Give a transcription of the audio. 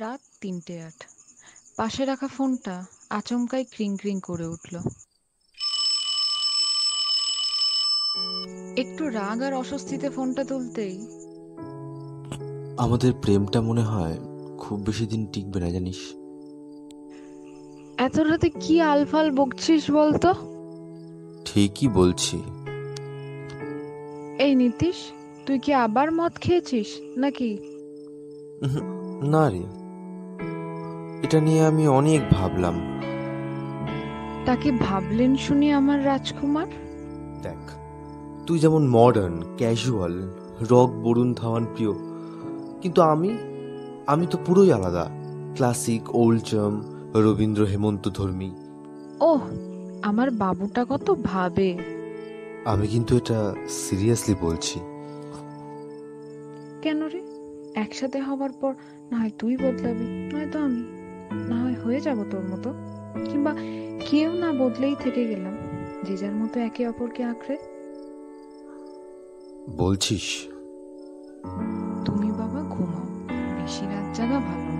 রাত তিনটে আট। পাশে রাখা ফোনটা আচমকাই ক্রিং ক্রিং করে উঠল। একটু রাগ আর অস্বস্তিতে ফোনটা তুলতেই আমাদের প্রেমটা মনে হয় খুব বেশি দিন টিকবে না জানিস। এত রাতে কি আলফাল বকছিস বলতো? ঠিকই বলছি। এই নীতিশ তুই কি আবার মদ খেয়েছিস নাকি? না রে। এটা নিয়ে আমি অনেক ভাবলাম। তাকে ভাবলেন শুনি আমার রাজকুমার? দেখ তুই যেমন modern casual rock Varun Dhawan প্রিয় কিন্তু আমি আমি তো পুরোই আলাদা। Classic old charm Rabindra Hemanta ধর্মী। ওহ আমার বাবুটা কত ভাবে। আমি কিন্তু এটা সিরিয়াসলি বলছি। কেন রে? একসাথে হবার পর না হয় তুই বদলাবি নয়তো আমি। না হয় হয়ে যাব তোর মতো। কিংবা কেউ না বদলেই থেকে গেলাম। যে যার মতো একে অপরকে আঁকড়ে। বলছিস। তুমি বাবা ঘুমাও। বেশি রাত জাগা ভালো।